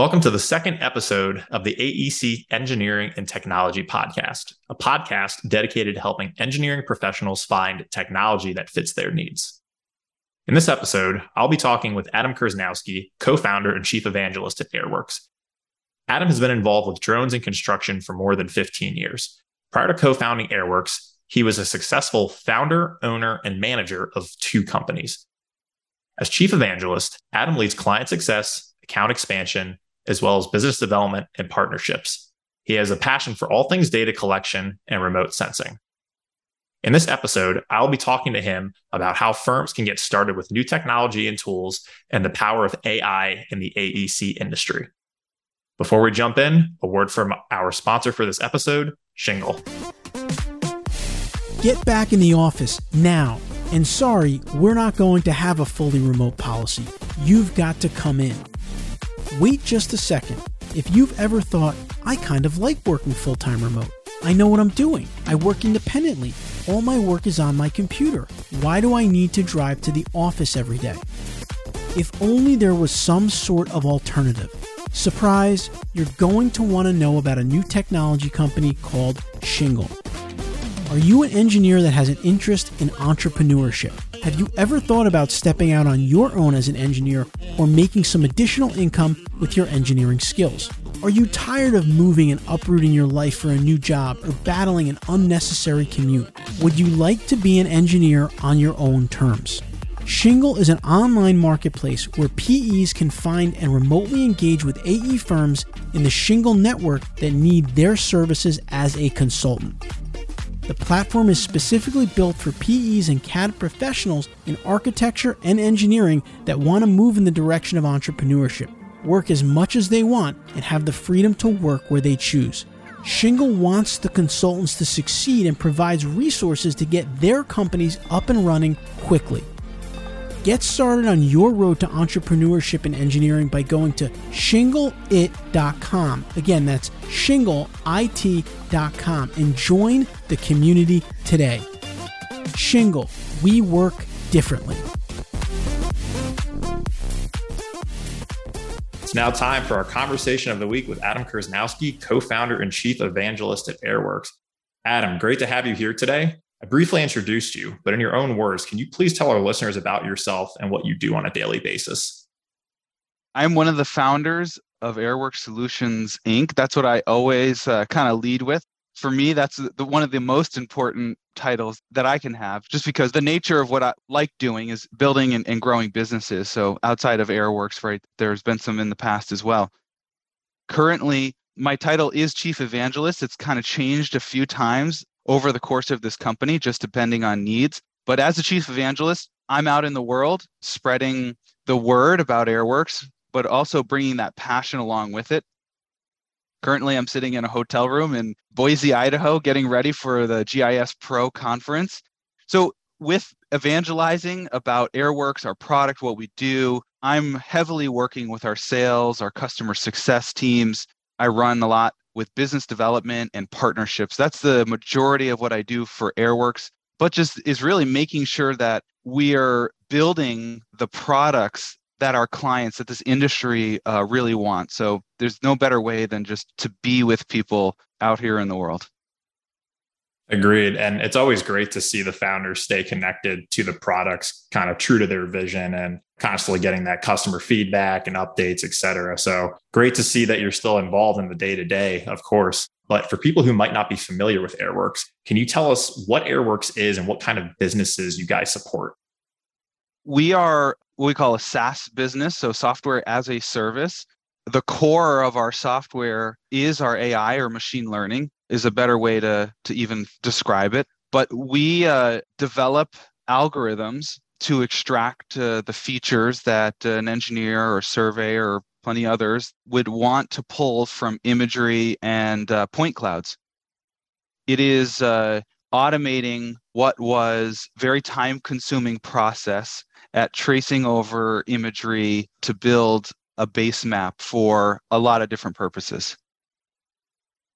Welcome to the second episode of the AEC Engineering and Technology Podcast, a podcast dedicated to helping engineering professionals find technology that fits their needs. In this episode, I'll be talking with Adam Kersnowski, co founder and chief evangelist at Airworks. Adam has been involved with drones and construction for more than 15 years. Prior to co founding Airworks, he was a successful founder, owner, and manager of two companies. As chief evangelist, Adam leads client success account expansion, as well as business development and partnerships. He has a passion for all things data collection and remote sensing. In this episode, I'll be talking to him about how firms can get started with new technology and tools and the power of AI in the AEC industry. Before we jump in, a word from our sponsor for this episode, Shingle. Get back in the office now. And sorry, we're not going to have a fully remote policy. You've got to come in. Wait just a second. If you've ever thought, I kind of like working full time remote, I know what I'm doing, I work independently, all my work is on my computer, why do I need to drive to the office every day? If only there was some sort of alternative. Surprise, you're going to want to know about a new technology company called Shingle. Are you an engineer that has an interest in entrepreneurship? Have you ever thought about stepping out on your own as an engineer or making some additional income with your engineering skills? Are you tired of moving and uprooting your life for a new job or battling an unnecessary commute? Would you like to be an engineer on your own terms? Shingle is an online marketplace where PEs can find and remotely engage with AE firms in the Shingle network that need their services as a consultant. The platform is specifically built for PEs and CAD professionals in architecture and engineering that want to move in the direction of entrepreneurship, work as much as they want, and have the freedom to work where they choose. Shingle wants the consultants to succeed and provides resources to get their companies up and running quickly. Get started on your road to entrepreneurship and engineering by going to shingleit.com. Again, that's shingleit.com and join the community today. Shingle, we work differently. It's now time for our conversation of the week with Adam Kersnowski, co founder and chief evangelist at Airworks. Adam, great to have you here today. I briefly introduced you, but in your own words, can you please tell our listeners about yourself and what you do on a daily basis? I'm one of the founders of Airworks Solutions Inc. That's what I always uh, kind of lead with. For me, that's the, one of the most important titles that I can have, just because the nature of what I like doing is building and, and growing businesses. So outside of Airworks, right, there's been some in the past as well. Currently, my title is Chief Evangelist. It's kind of changed a few times over the course of this company, just depending on needs. But as a chief evangelist, I'm out in the world spreading the word about Airworks, but also bringing that passion along with it. Currently, I'm sitting in a hotel room in Boise, Idaho, getting ready for the GIS Pro conference. So, with evangelizing about Airworks, our product, what we do, I'm heavily working with our sales, our customer success teams. I run a lot with business development and partnerships. That's the majority of what I do for Airworks, but just is really making sure that we are building the products that our clients that this industry uh, really want. So there's no better way than just to be with people out here in the world. Agreed. And it's always great to see the founders stay connected to the products, kind of true to their vision and constantly getting that customer feedback and updates, et cetera. So great to see that you're still involved in the day to day, of course. But for people who might not be familiar with Airworks, can you tell us what Airworks is and what kind of businesses you guys support? We are what we call a SaaS business, so software as a service. The core of our software is our AI or machine learning is a better way to to even describe it. But we uh, develop algorithms to extract uh, the features that uh, an engineer or surveyor or plenty others would want to pull from imagery and uh, point clouds. It is uh, automating what was very time consuming process at tracing over imagery to build a base map for a lot of different purposes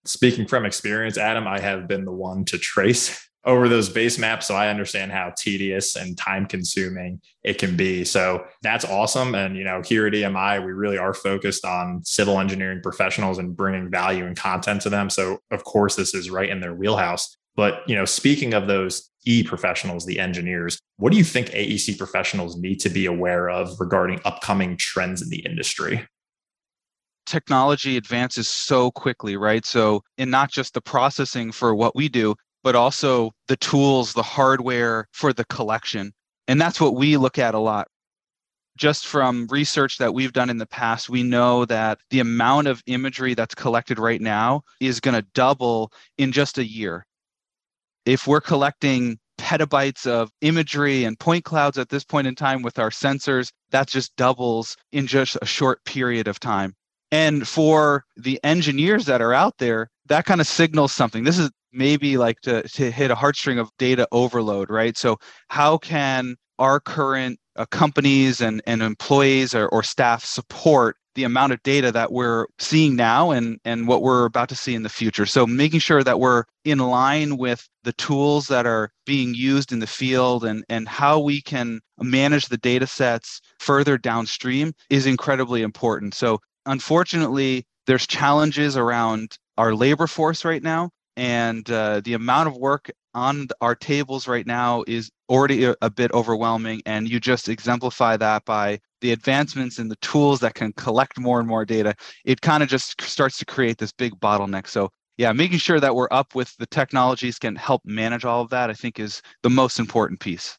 speaking from experience, Adam, I have been the one to trace over those base maps. So I understand how tedious and time consuming it can be. So that's awesome. And, you know, here at EMI, we really are focused on civil engineering professionals and bringing value and content to them. So, of course, this is right in their wheelhouse. But, you know, speaking of those E professionals, the engineers, what do you think AEC professionals need to be aware of regarding upcoming trends in the industry? Technology advances so quickly, right? So, in not just the processing for what we do, but also the tools, the hardware for the collection. And that's what we look at a lot. Just from research that we've done in the past, we know that the amount of imagery that's collected right now is going to double in just a year if we're collecting petabytes of imagery and point clouds at this point in time with our sensors, that just doubles in just a short period of time. And for the engineers that are out there, that kind of signals something. This is maybe like to, to hit a heartstring of data overload, right? So, how can our current uh, companies and, and employees or, or staff support the amount of data that we're seeing now and, and what we're about to see in the future. So making sure that we're in line with the tools that are being used in the field and, and how we can manage the data sets further downstream is incredibly important. So unfortunately, there's challenges around our labor force right now and uh, the amount of work on our tables right now is already a, bit overwhelming and you just exemplify that by the advancements in the tools that can collect more and more data it kind of just starts to create this big bottleneck. So yeah making sure that we're up with the technologies can help manage all of that i think is the most important piece.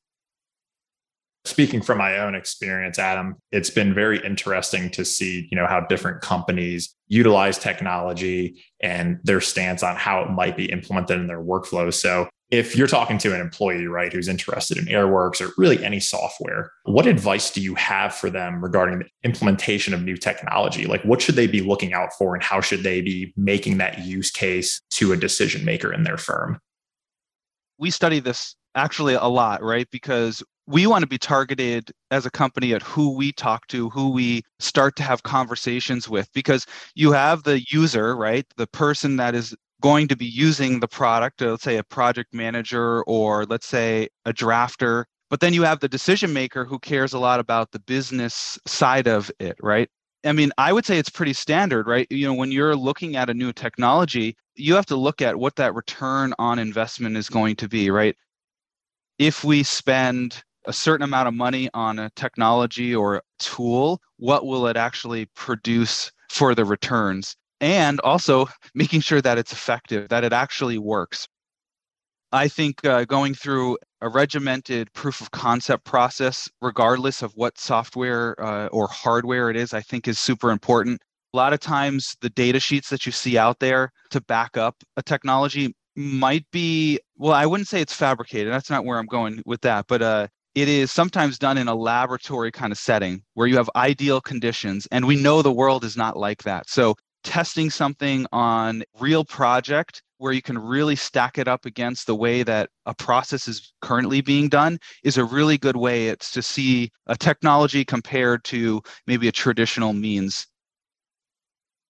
Speaking from my own experience adam it's been very interesting to see you know how different companies utilize technology and their stance on how it might be implemented in their workflows. So if you're talking to an employee right who's interested in airworks or really any software what advice do you have for them regarding the implementation of new technology like what should they be looking out for and how should they be making that use case to a decision maker in their firm we study this actually a lot right because we want to be targeted as a company at who we talk to, who we start to have conversations with, because you have the user, right? The person that is going to be using the product, uh, let's say a project manager or let's say a drafter. But then you have the decision maker who cares a lot about the business side of it, right? I mean, I would say it's pretty standard, right? You know, when you're looking at a new technology, you have to look at what that return on investment is going to be, right? If we spend a certain amount of money on a technology or a tool, what will it actually produce for the returns? And also making sure that it's effective, that it actually works. I think uh, going through a regimented proof of concept process, regardless of what software uh, or hardware it is, I think is super important. A lot of times, the data sheets that you see out there to back up a technology might be well i wouldn't say it's fabricated that's not where i'm going with that but uh, it is sometimes done in a laboratory kind of setting where you have ideal conditions and we know the world is not like that so testing something on real project where you can really stack it up against the way that a process is currently being done is a really good way it's to see a technology compared to maybe a traditional means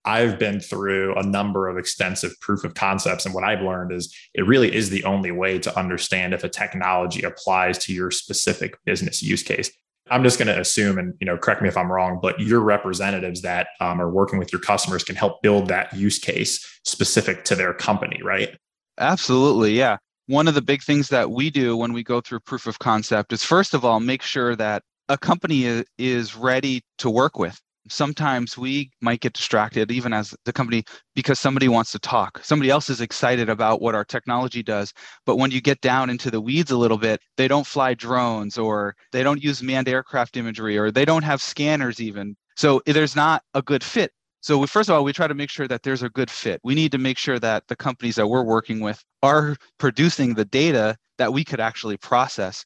I've been through a number of extensive proof of concepts. And what I've learned is it really is the only way to understand if a technology applies to your specific business use case. I'm just going to assume, and you know, correct me if I'm wrong, but your representatives that um, are working with your customers can help build that use case specific to their company, right? Absolutely, yeah. One of the big things that we do when we go through proof of concept is first of all make sure that a company is ready to work with sometimes we might get distracted even as the company because somebody wants to talk. Somebody else is excited about what our technology does but when you get down into the weeds a little bit they don't fly drones or they don't use manned aircraft imagery or they don't have scanners even. So there's not a good fit. So we, first of all we try to make sure that there's a good fit. We need to make sure that the companies that we're working with are producing the data that we could actually process.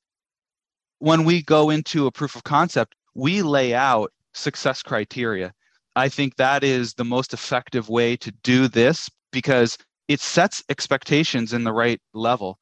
When we go into a proof of concept we lay out success criteria. I think that is the most effective way to do this because it sets expectations in the right level.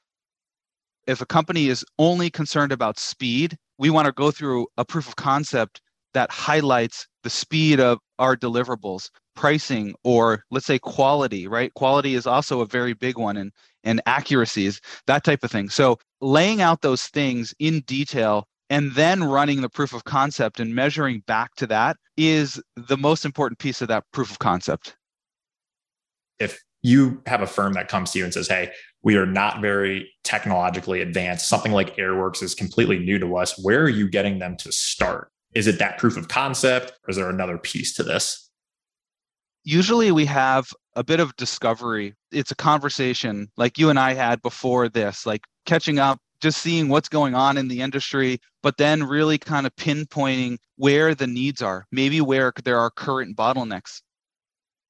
If a company is only concerned about speed, we want to go through a proof of concept that highlights the speed of our deliverables, pricing, or let's say quality, right? Quality is also a very big one and and accuracies, that type of thing. So laying out those things in detail and then running the proof of concept and measuring back to that is the most important piece of that proof of concept. If you have a firm that comes to you and says, Hey, we are not very technologically advanced, something like Airworks is completely new to us, where are you getting them to start? Is it that proof of concept or is there another piece to this? Usually we have a bit of discovery. It's a conversation like you and I had before this, like catching up, just seeing what's going on in the industry, but then really kind of pinpointing where the needs are, maybe where there are current bottlenecks.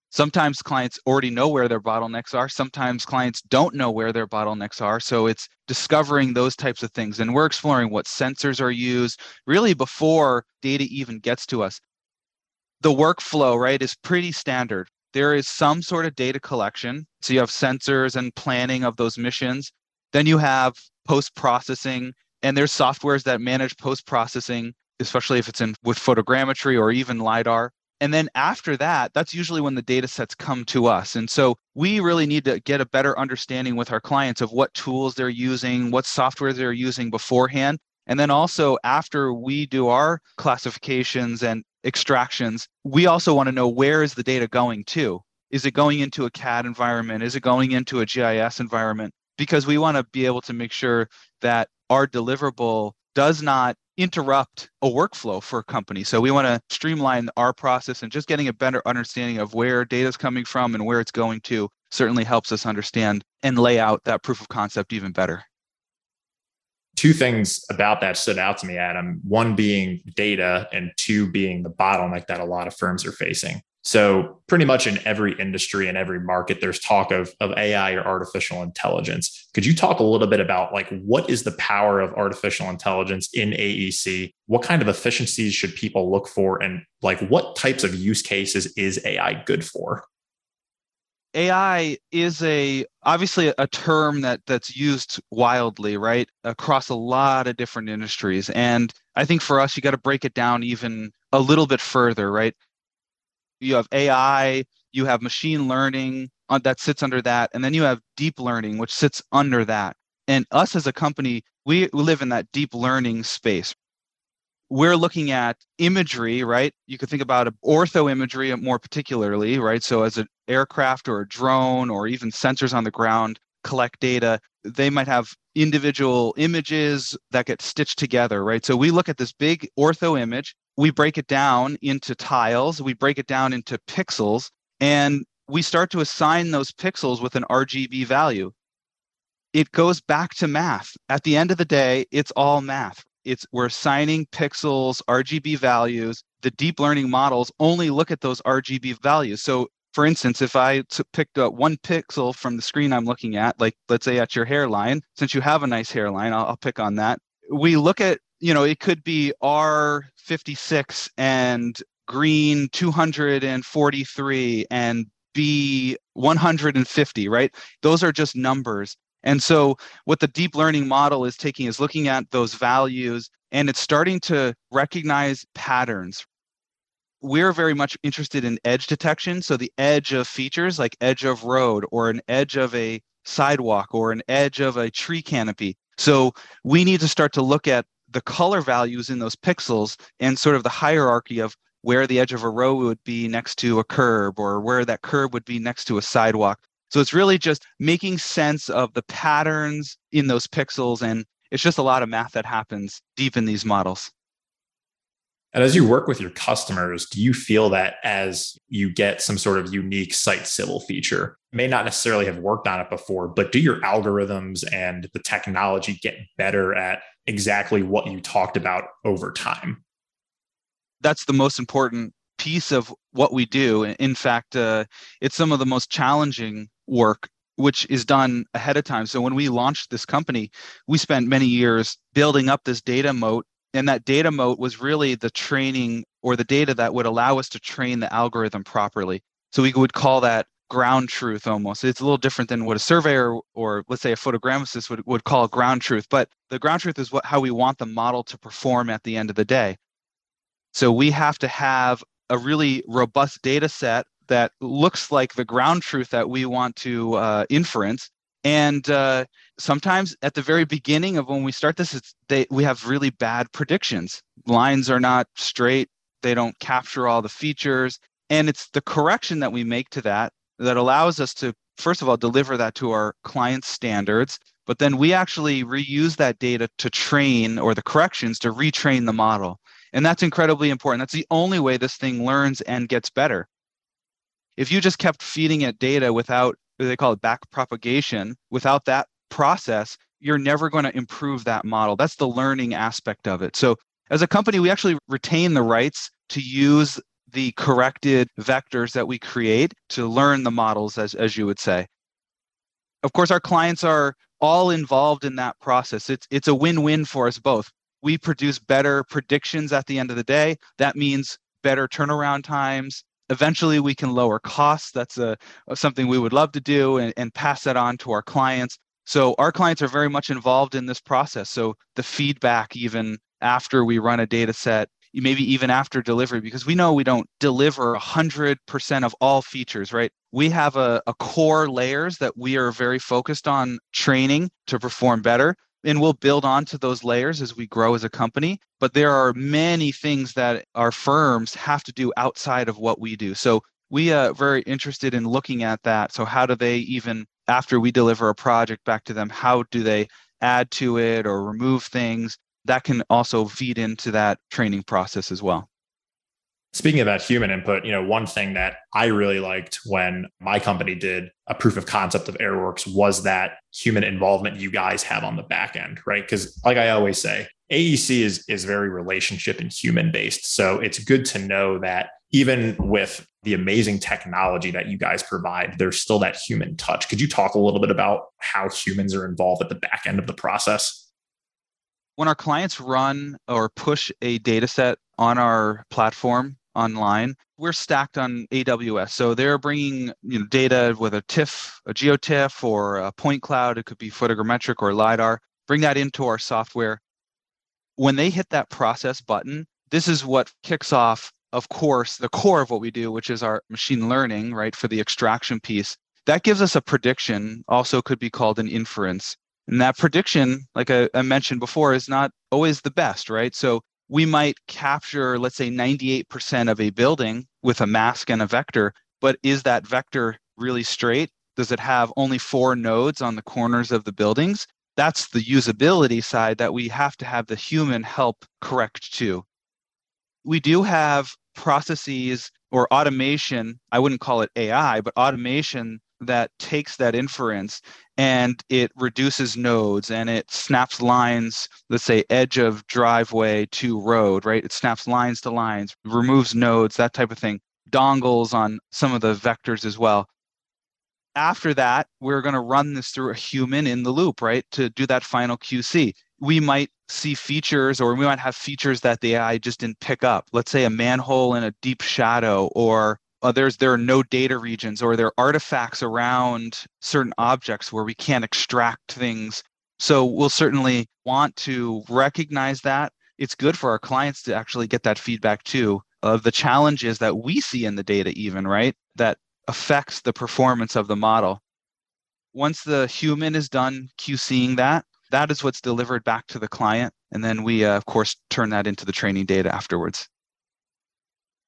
Sometimes clients already know where their bottlenecks are. Sometimes clients don't know where their bottlenecks are. So it's discovering those types of things. And we're exploring what sensors are used really before data even gets to us. The workflow, right, is pretty standard. There is some sort of data collection. So you have sensors and planning of those missions. Then you have post processing, and there's softwares that manage post processing, especially if it's in with photogrammetry or even LiDAR. And then after that, that's usually when the data sets come to us. And so we really need to get a better understanding with our clients of what tools they're using, what software they're using beforehand. And then also after we do our classifications and extractions, we also want to know where is the data going to? Is it going into a CAD environment? Is it going into a GIS environment? Because we want to be able to make sure that our deliverable does not interrupt a workflow for a company. So we want to streamline our process and just getting a better understanding of where data is coming from and where it's going to certainly helps us understand and lay out that proof of concept even better. Two things about that stood out to me, Adam. One being data, and two being the bottleneck that a lot of firms are facing. So, pretty much in every industry and every market, there's talk of, of AI or artificial intelligence. Could you talk a little bit about like what is the power of artificial intelligence in AEC? What kind of efficiencies should people look for, and like what types of use cases is AI good for? AI is a obviously a term that that's used wildly, right, across a lot of different industries. And I think for us, you got to break it down even a little bit further, right? You have AI, you have machine learning that sits under that, and then you have deep learning, which sits under that. And us as a company, we live in that deep learning space. We're looking at imagery, right? You could think about ortho imagery more particularly, right? So as an aircraft or a drone or even sensors on the ground collect data, they might have individual images that get stitched together, right? So we look at this big ortho image we break it down into tiles, we break it down into pixels, and we start to assign those pixels with an RGB value. It goes back to math. At the end of the day, it's all math. It's we're assigning pixels, RGB values. The deep learning models only look at those RGB values. So for instance, if I t- picked up one pixel from the screen I'm looking at, like let's say at your hairline, since you have a nice hairline, I'll, I'll pick on that. We look at, you know, it could be R 56 and green 243 and B 150, right? Those are just numbers. And so, what the deep learning model is taking is looking at those values and it's starting to recognize patterns. We're very much interested in edge detection. So, the edge of features like edge of road or an edge of a sidewalk or an edge of a tree canopy. So, we need to start to look at the color values in those pixels and sort of the hierarchy of where the edge of a row would be next to a curb or where that curb would be next to a sidewalk. So it's really just making sense of the patterns in those pixels. And it's just a lot of math that happens deep in these models. And as you work with your customers, do you feel that as you get some sort of unique site civil feature, may not necessarily have worked on it before, but do your algorithms and the technology get better at exactly what you talked about over time? That's the most important piece of what we do. In fact, uh, it's some of the most challenging work which is done ahead of time. So when we launched this company, we spent many years building up this data moat and that data moat was really the training or the data that would allow us to train the algorithm properly. So we would call that ground truth almost. It's a little different than what a surveyor or let's say a photogrammetrist would, would call ground truth. But the ground truth is what how we want the model to perform at the end of the day. So we have to have a really robust data set that looks like the ground truth that we want to uh, inference. And uh, sometimes at the very beginning of when we start this, they, we have really bad predictions. Lines are not straight, they don't capture all the features. And it's the correction that we make to that that allows us to, first of all, deliver that to our client standards. But then we actually reuse that data to train or the corrections to retrain the model. And that's incredibly important. That's the only way this thing learns and gets better. If you just kept feeding it data without, they call it back propagation, without that process, you're never going to improve that model. That's the learning aspect of it. So, as a company, we actually retain the rights to use the corrected vectors that we create to learn the models, as, as you would say. Of course, our clients are all involved in that process. It's, it's a win win for us both. We produce better predictions at the end of the day. That means better turnaround times, eventually we can lower costs. That's a, uh, something we would love to do and, and pass that on to our clients. So our clients are very much involved in this process. So the feedback even after we run a data set maybe even after delivery because we know we don't deliver 100% of all features right? We have a, a core layers that we are very focused on training to perform better and we'll build onto those layers as we grow as a company. But there are many things that our firms have to do outside of what we do. So we are very interested in looking at that. So how do they even after we deliver a project back to them, how do they add to it or remove things? That can also feed into that training process as well. Speaking of that human input, you know, one thing that I really liked when my company did a proof of concept of Airworks was that human involvement you guys have on the back end, right? Because like I always say, AEC is is very relationship and human based. So it's good to know that even with the amazing technology that you guys provide, there's still that human touch. Could you talk a little bit about how humans are involved at the back end of the process? When our clients run or push a data set on our platform online, we're stacked on AWS. So they're bringing you know, data a TIFF, a GeoTIFF, or a point cloud. It could be photogrammetric or LiDAR. Bring that into our software. When they hit that process button, this is what kicks off, of course, the core of what we do, which is our machine learning, right, for the extraction piece. That gives us a prediction, also could be called an inference. And that prediction, like I, I mentioned before, is not always the best, right? So we might capture, let's say, 98% of a building with a mask and a vector, but is that vector really straight? Does it have only four nodes on the corners of the buildings? That's the usability side that we have to have the human help correct too. We do have processes or automation, I wouldn't call it AI, but automation that takes that inference and it reduces nodes and it snaps lines, let's say edge of driveway to road, right? It snaps lines to lines, removes nodes, that type of thing, dongles on some of the vectors as well. After that, we're going to run this through a human in the loop, right? To do that final QC. We might see features or we might have features that the AI just didn't pick up. Let's say a manhole in a deep shadow or uh, there's there are no data regions or there are artifacts around certain objects where we can't extract things. So we'll certainly want to recognize that. It's good for our clients to actually get that feedback too of the challenges that we see in the data even right that affects the performance of the model. Once the human is done qcing that that is what's delivered back to the client and then we uh, of course turn that into the training data afterwards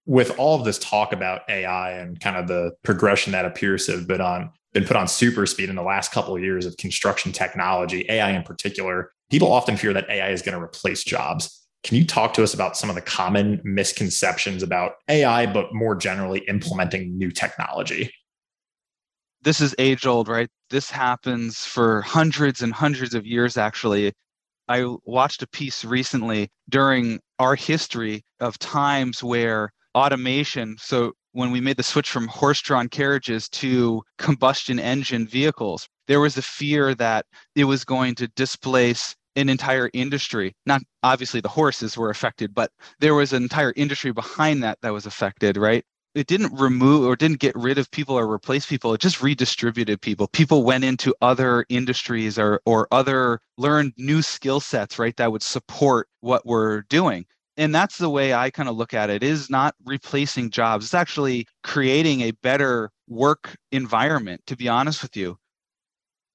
with all of this talk about AI and kind of the progression that appears to have been on been put on super speed in the last couple of years of construction technology, AI in particular, people often fear that AI is going to replace jobs. Can you talk to us about some of the common misconceptions about AI, but more generally implementing new technology? This is age old, right? This happens for hundreds and hundreds of years, actually. I watched a piece recently during our history of times where automation. So when we made the switch from horse-drawn carriages to combustion engine vehicles, there was a fear that it was going to displace an entire industry. Not obviously the horses were affected, but there was an entire industry behind that that was affected, right? It didn't remove or didn't get rid of people or replace people. It just redistributed people. People went into other industries or or other learned new skill sets, right? That would support what we're doing and that's the way I kind of look at it is not replacing jobs. It's actually creating a better work environment, to be honest with you.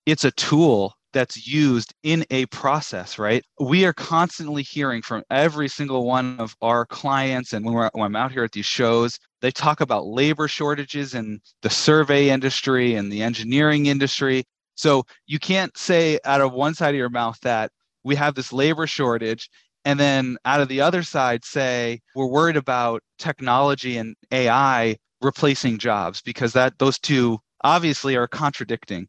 It's a tool that's used in a process, right? We are constantly hearing from every single one of our clients. And when, when I'm out here at these shows, they talk about labor shortages in the survey industry and the engineering industry. So you can't say out of one side of your mouth that we have this labor shortage and then out of the other side say we're worried about technology and ai replacing jobs because that those two obviously are contradicting.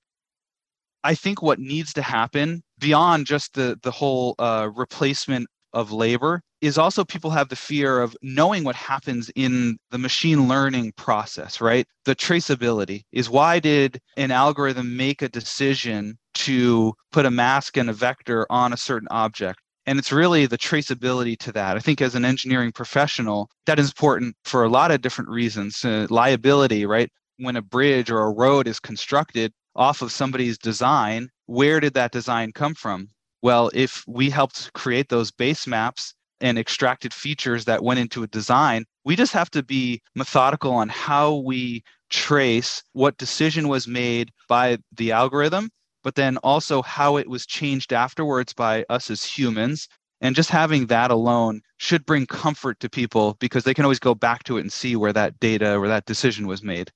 I think what needs to happen beyond just the the whole uh, replacement of labor is also people have the fear of knowing what happens in the machine learning process right? The traceability is why did an algorithm make a decision to put a mask and a vector on a certain object and it's really the traceability to that. I think as an engineering professional, that is important for a lot of different reasons. Uh, liability, right? When a bridge or a road is constructed off of somebody's design, where did that design come from? Well, if we helped create those base maps and extracted features that went into a design, we just have to be methodical on how we trace what decision was made by the algorithm but then also how it was changed afterwards by us as humans. And just having that alone should bring comfort to people because they can always go back to it and see where that data or that decision was made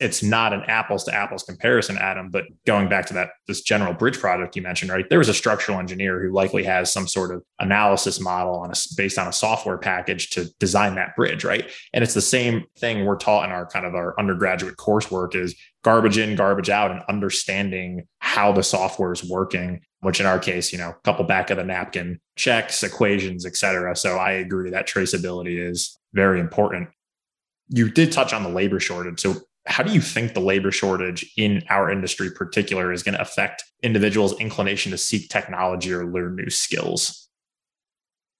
it's not an apples to apples comparison, Adam. But going back to that, this general bridge project you mentioned, right? There was a structural engineer who likely has some sort of analysis model on a, based on a software package to design that bridge, right? And it's the same thing we're taught in our kind of our undergraduate coursework is garbage in, garbage out, and understanding how the software is working. Which in our case, you know, a couple back of the napkin checks, equations, et cetera. So I agree that traceability is very important you did touch on the labor shortage. So how do you think the labor shortage in our industry in particular is going to affect individuals inclination to seek technology or learn new skills?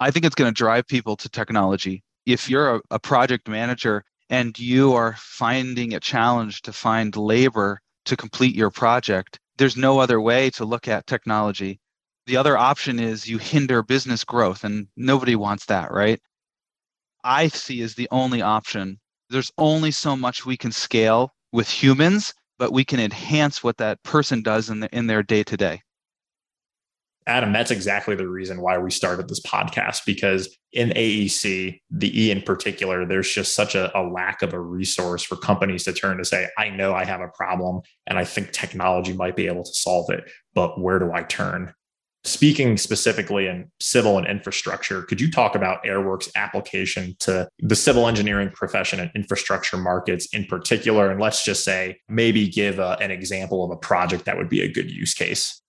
I think it's going to drive people to technology. If you're a, a project manager and you are finding a challenge to find labor to complete your project there's no other way to look at technology. The other option is you hinder business growth and nobody wants that right? I see is the only option there's only so much we can scale with humans, but we can enhance what that person does in, the, in their day to day. Adam, that's exactly the reason why we started this podcast because in AEC, the E in particular, there's just such a, a, lack of a resource for companies to turn to say, I know I have a problem and I think technology might be able to solve it, but where do I turn? Speaking specifically in civil and infrastructure, could you talk about Airworks' application to the civil engineering profession and infrastructure markets in particular? And let's just say, maybe give a, an example of a project that would be a good use case.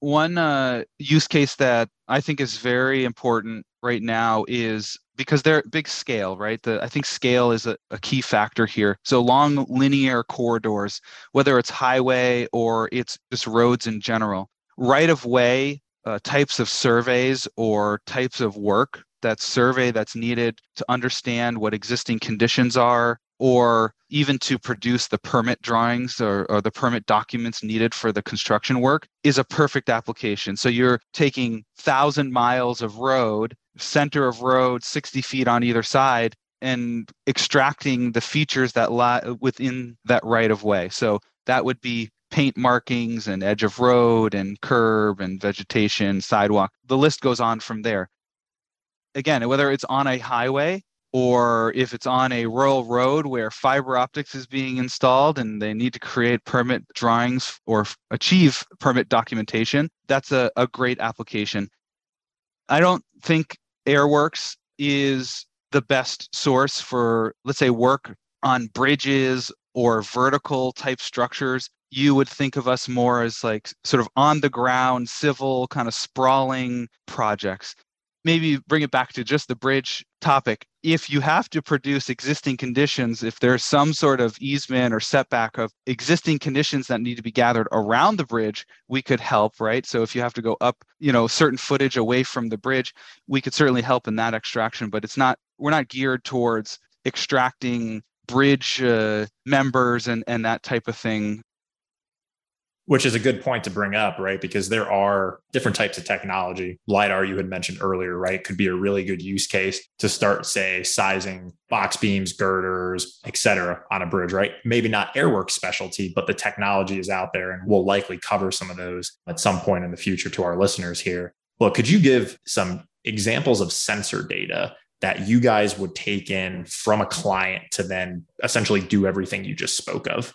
One uh, use case that I think is very important right now is because they're big scale, right? The, I think scale is a, a, key factor here. So long linear corridors, whether it's highway or it's just roads in general, right of way uh, types of surveys or types of work that survey that's needed to understand what existing conditions are or even to produce the permit drawings or, or, the permit documents needed for the construction work is a perfect application. So you're taking thousand miles of road, center of road, 60 feet on either side, and extracting the features that lie within that right of way. So that would be paint markings and edge of road and curb and vegetation, sidewalk. The list goes on from there. Again, whether it's on a highway or if it's on a rural road where fiber optics is being installed and they need to create permit drawings or achieve permit documentation, that's a, a great application. I don't think Airworks is the best source for, let's say, work on bridges or vertical type structures you would think of us more as like sort of on the ground, civil, kind of sprawling projects. Maybe bring it back to just the bridge topic. If you have to produce existing conditions, if there's some sort of easement or setback of existing conditions that need to be gathered around the bridge, we could help, right? So if you have to go up, you know, certain footage away from the bridge, we could certainly help in that extraction, but it's not, we're not geared towards extracting bridge uh, members and, and that type of thing which is a good point to bring up, right? Because there are different types of technology. LiDAR, you had mentioned earlier, right? Could be a really good use case to start, say, sizing box beams, girders, et cetera, on a bridge, right? Maybe not Airworks specialty, but the technology is out there and we'll likely cover some of those at some point in the future to our listeners here. Well, could you give some examples of sensor data that you guys would take in from a client to then essentially do everything you just spoke of?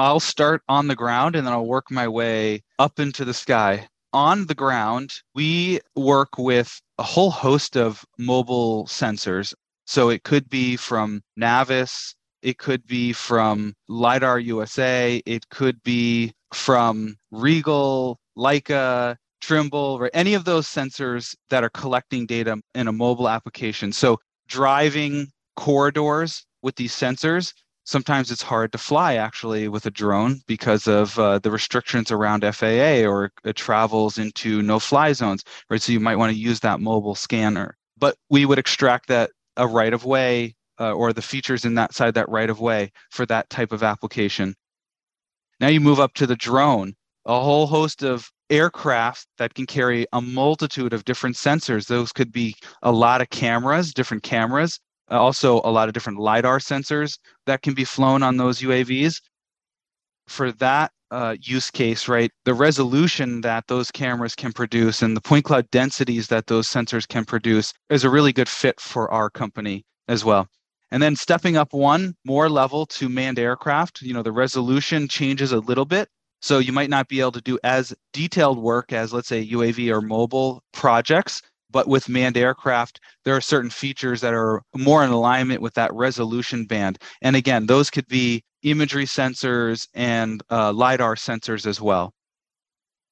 I'll start on the ground and then I'll work my way up into the sky. On the ground, we work with a whole host of mobile sensors. So it could be from NavVis, it could be from LiDAR USA, it could be from RIEGL, Leica, Trimble, or any of those sensors that are collecting data in a mobile application. So driving corridors with these sensors sometimes it's hard to fly actually with a drone because of uh, the restrictions around FAA or it travels into no fly zones, right? So you might want to use that mobile scanner. But we would extract that a right of way uh, or the features in that side that right of way for that type of application. Now you move up to the drone, a whole host of aircraft that can carry a multitude of different sensors. Those could be a lot of cameras, different cameras also a lot of different lidar sensors that can be flown on those uavs for that uh, use case right the resolution that those cameras can produce and the point cloud densities that those sensors can produce is a really good fit for our company as well. And then stepping up one more level to manned aircraft you know the resolution changes a little bit. So you might not be able to do as detailed work as let's say uav or mobile projects but with manned aircraft, there are certain features that are more in alignment with that resolution band. And again, those could be imagery sensors and uh, LiDAR sensors as well.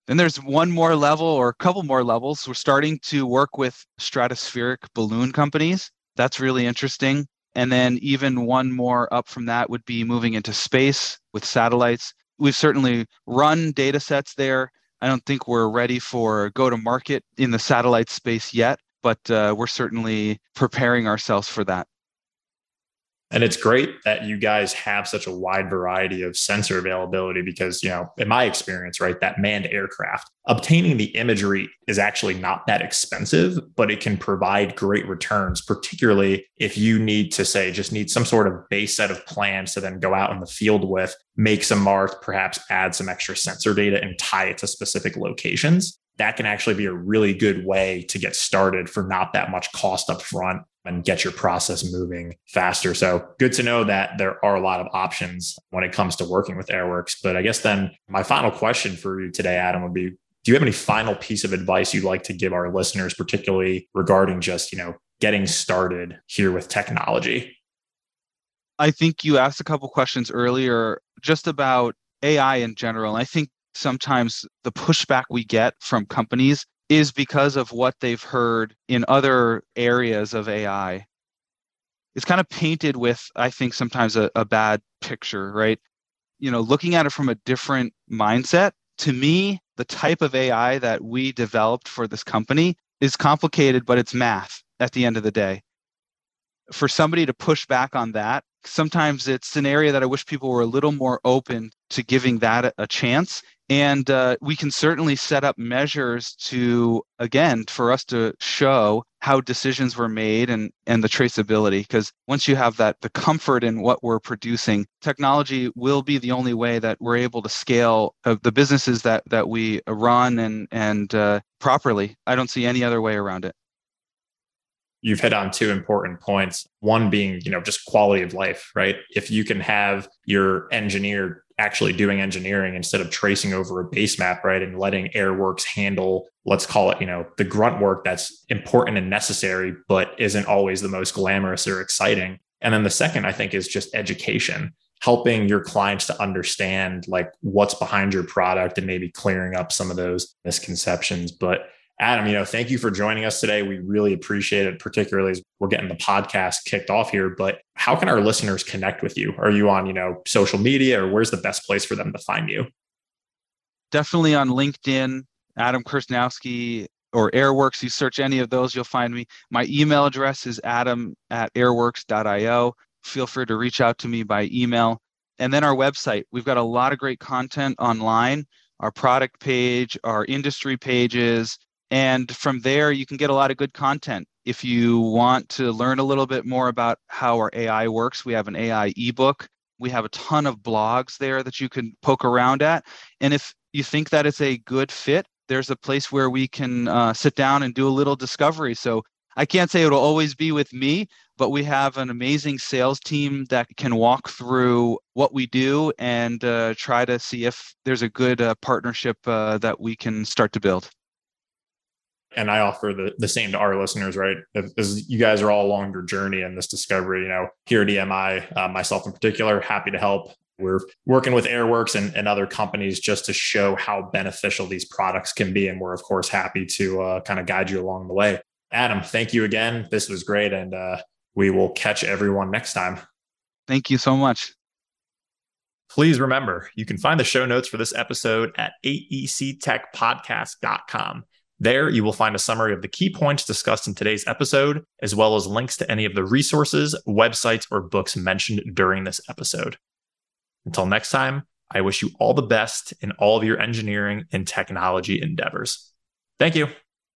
Then there's one more level or a couple more levels. We're starting to work with stratospheric balloon companies. That's really interesting. And then even one more up from that would be moving into space with satellites. We've certainly run data sets there I don't think we're ready for go to market in the satellite space yet, but uh, we're certainly preparing ourselves for that. And it's great that you guys have such a wide variety of sensor availability because, you know, in my experience, right, that manned aircraft, obtaining the imagery is actually not that expensive, but it can provide great returns, particularly if you need to say, just need some sort of base set of plans to then go out in the field with, make some marks, perhaps add some extra sensor data and tie it to specific locations. That can actually be a really good way to get started for not that much cost up front and get your process moving faster. So good to know that there are a lot of options when it comes to working with Airworks. But I guess then my final question for you today, Adam, would be do you have any final piece of advice you'd like to give our listeners, particularly regarding just, you know, getting started here with technology? I think you asked a couple questions earlier just about AI in general. I think sometimes the pushback we get from companies is because of what they've heard in other areas of AI. It's kind of painted with, I think, sometimes a, a bad picture, right? You know, looking at it from a different mindset, to me, the type of AI that we developed for this company is complicated, but it's math at the end of the day. For somebody to push back on that, sometimes it's an area that I wish people were a little more open to giving that a chance and uh, we can certainly set up measures to, again, for us to show how decisions were made and, and the traceability. Because once you have that, the comfort in what we're producing, technology will be the only way that we're able to scale uh, the businesses that, that we run and, and uh, properly. I don't see any other way around it you've hit on two important points one being you know just quality of life right if you can have your engineer actually doing engineering instead of tracing over a base map, right? And letting Airworks handle, let's call it, you know, the grunt work that's important and necessary, but isn't always the most glamorous or exciting. And then the second, I think, is just education, helping your clients to understand like what's behind your product and maybe clearing up some of those misconceptions. But Adam, you know, thank you for joining us today. We really appreciate it, particularly as we're getting the podcast kicked off here. But how can our listeners connect with you? Are you on, you know, social media or where's the best place for them to find you? Definitely on LinkedIn, Adam Kersnowski or Airworks. You search any of those, you'll find me. My email address is adam at airworks.io. Feel free to reach out to me by email. And then our website. We've got a lot of great content online, our product page, our industry pages. And from there, you can get a lot of good content. If you want to learn a little bit more about how our AI works, we have an AI ebook. We have a ton of blogs there that you can poke around at. And if you think that it's a good fit, there's a place where we can uh, sit down and do a little discovery. So I can't say it'll always be with me, but we have an amazing sales team that can walk through what we do and uh, try to see if there's a good uh, partnership uh, that we can start to build. And I offer the, the same to our listeners, right? As you guys are all along your journey in this discovery, you know, here at EMI, uh, myself in particular, happy to help. We're working with Airworks and, and other companies just to show how beneficial these products can be. And we're, of course, happy to uh, kind of guide you along the way. Adam, thank you again. This was great. And uh, we will catch everyone next time. Thank you so much. Please remember, you can find the show notes for this episode at aectechpodcast.com. There, you will find a summary of the key points discussed in today's episode, as well as links to any of the resources, websites, or books mentioned during this episode. Until next time, I wish you all the best in all of your engineering and technology endeavors. Thank you.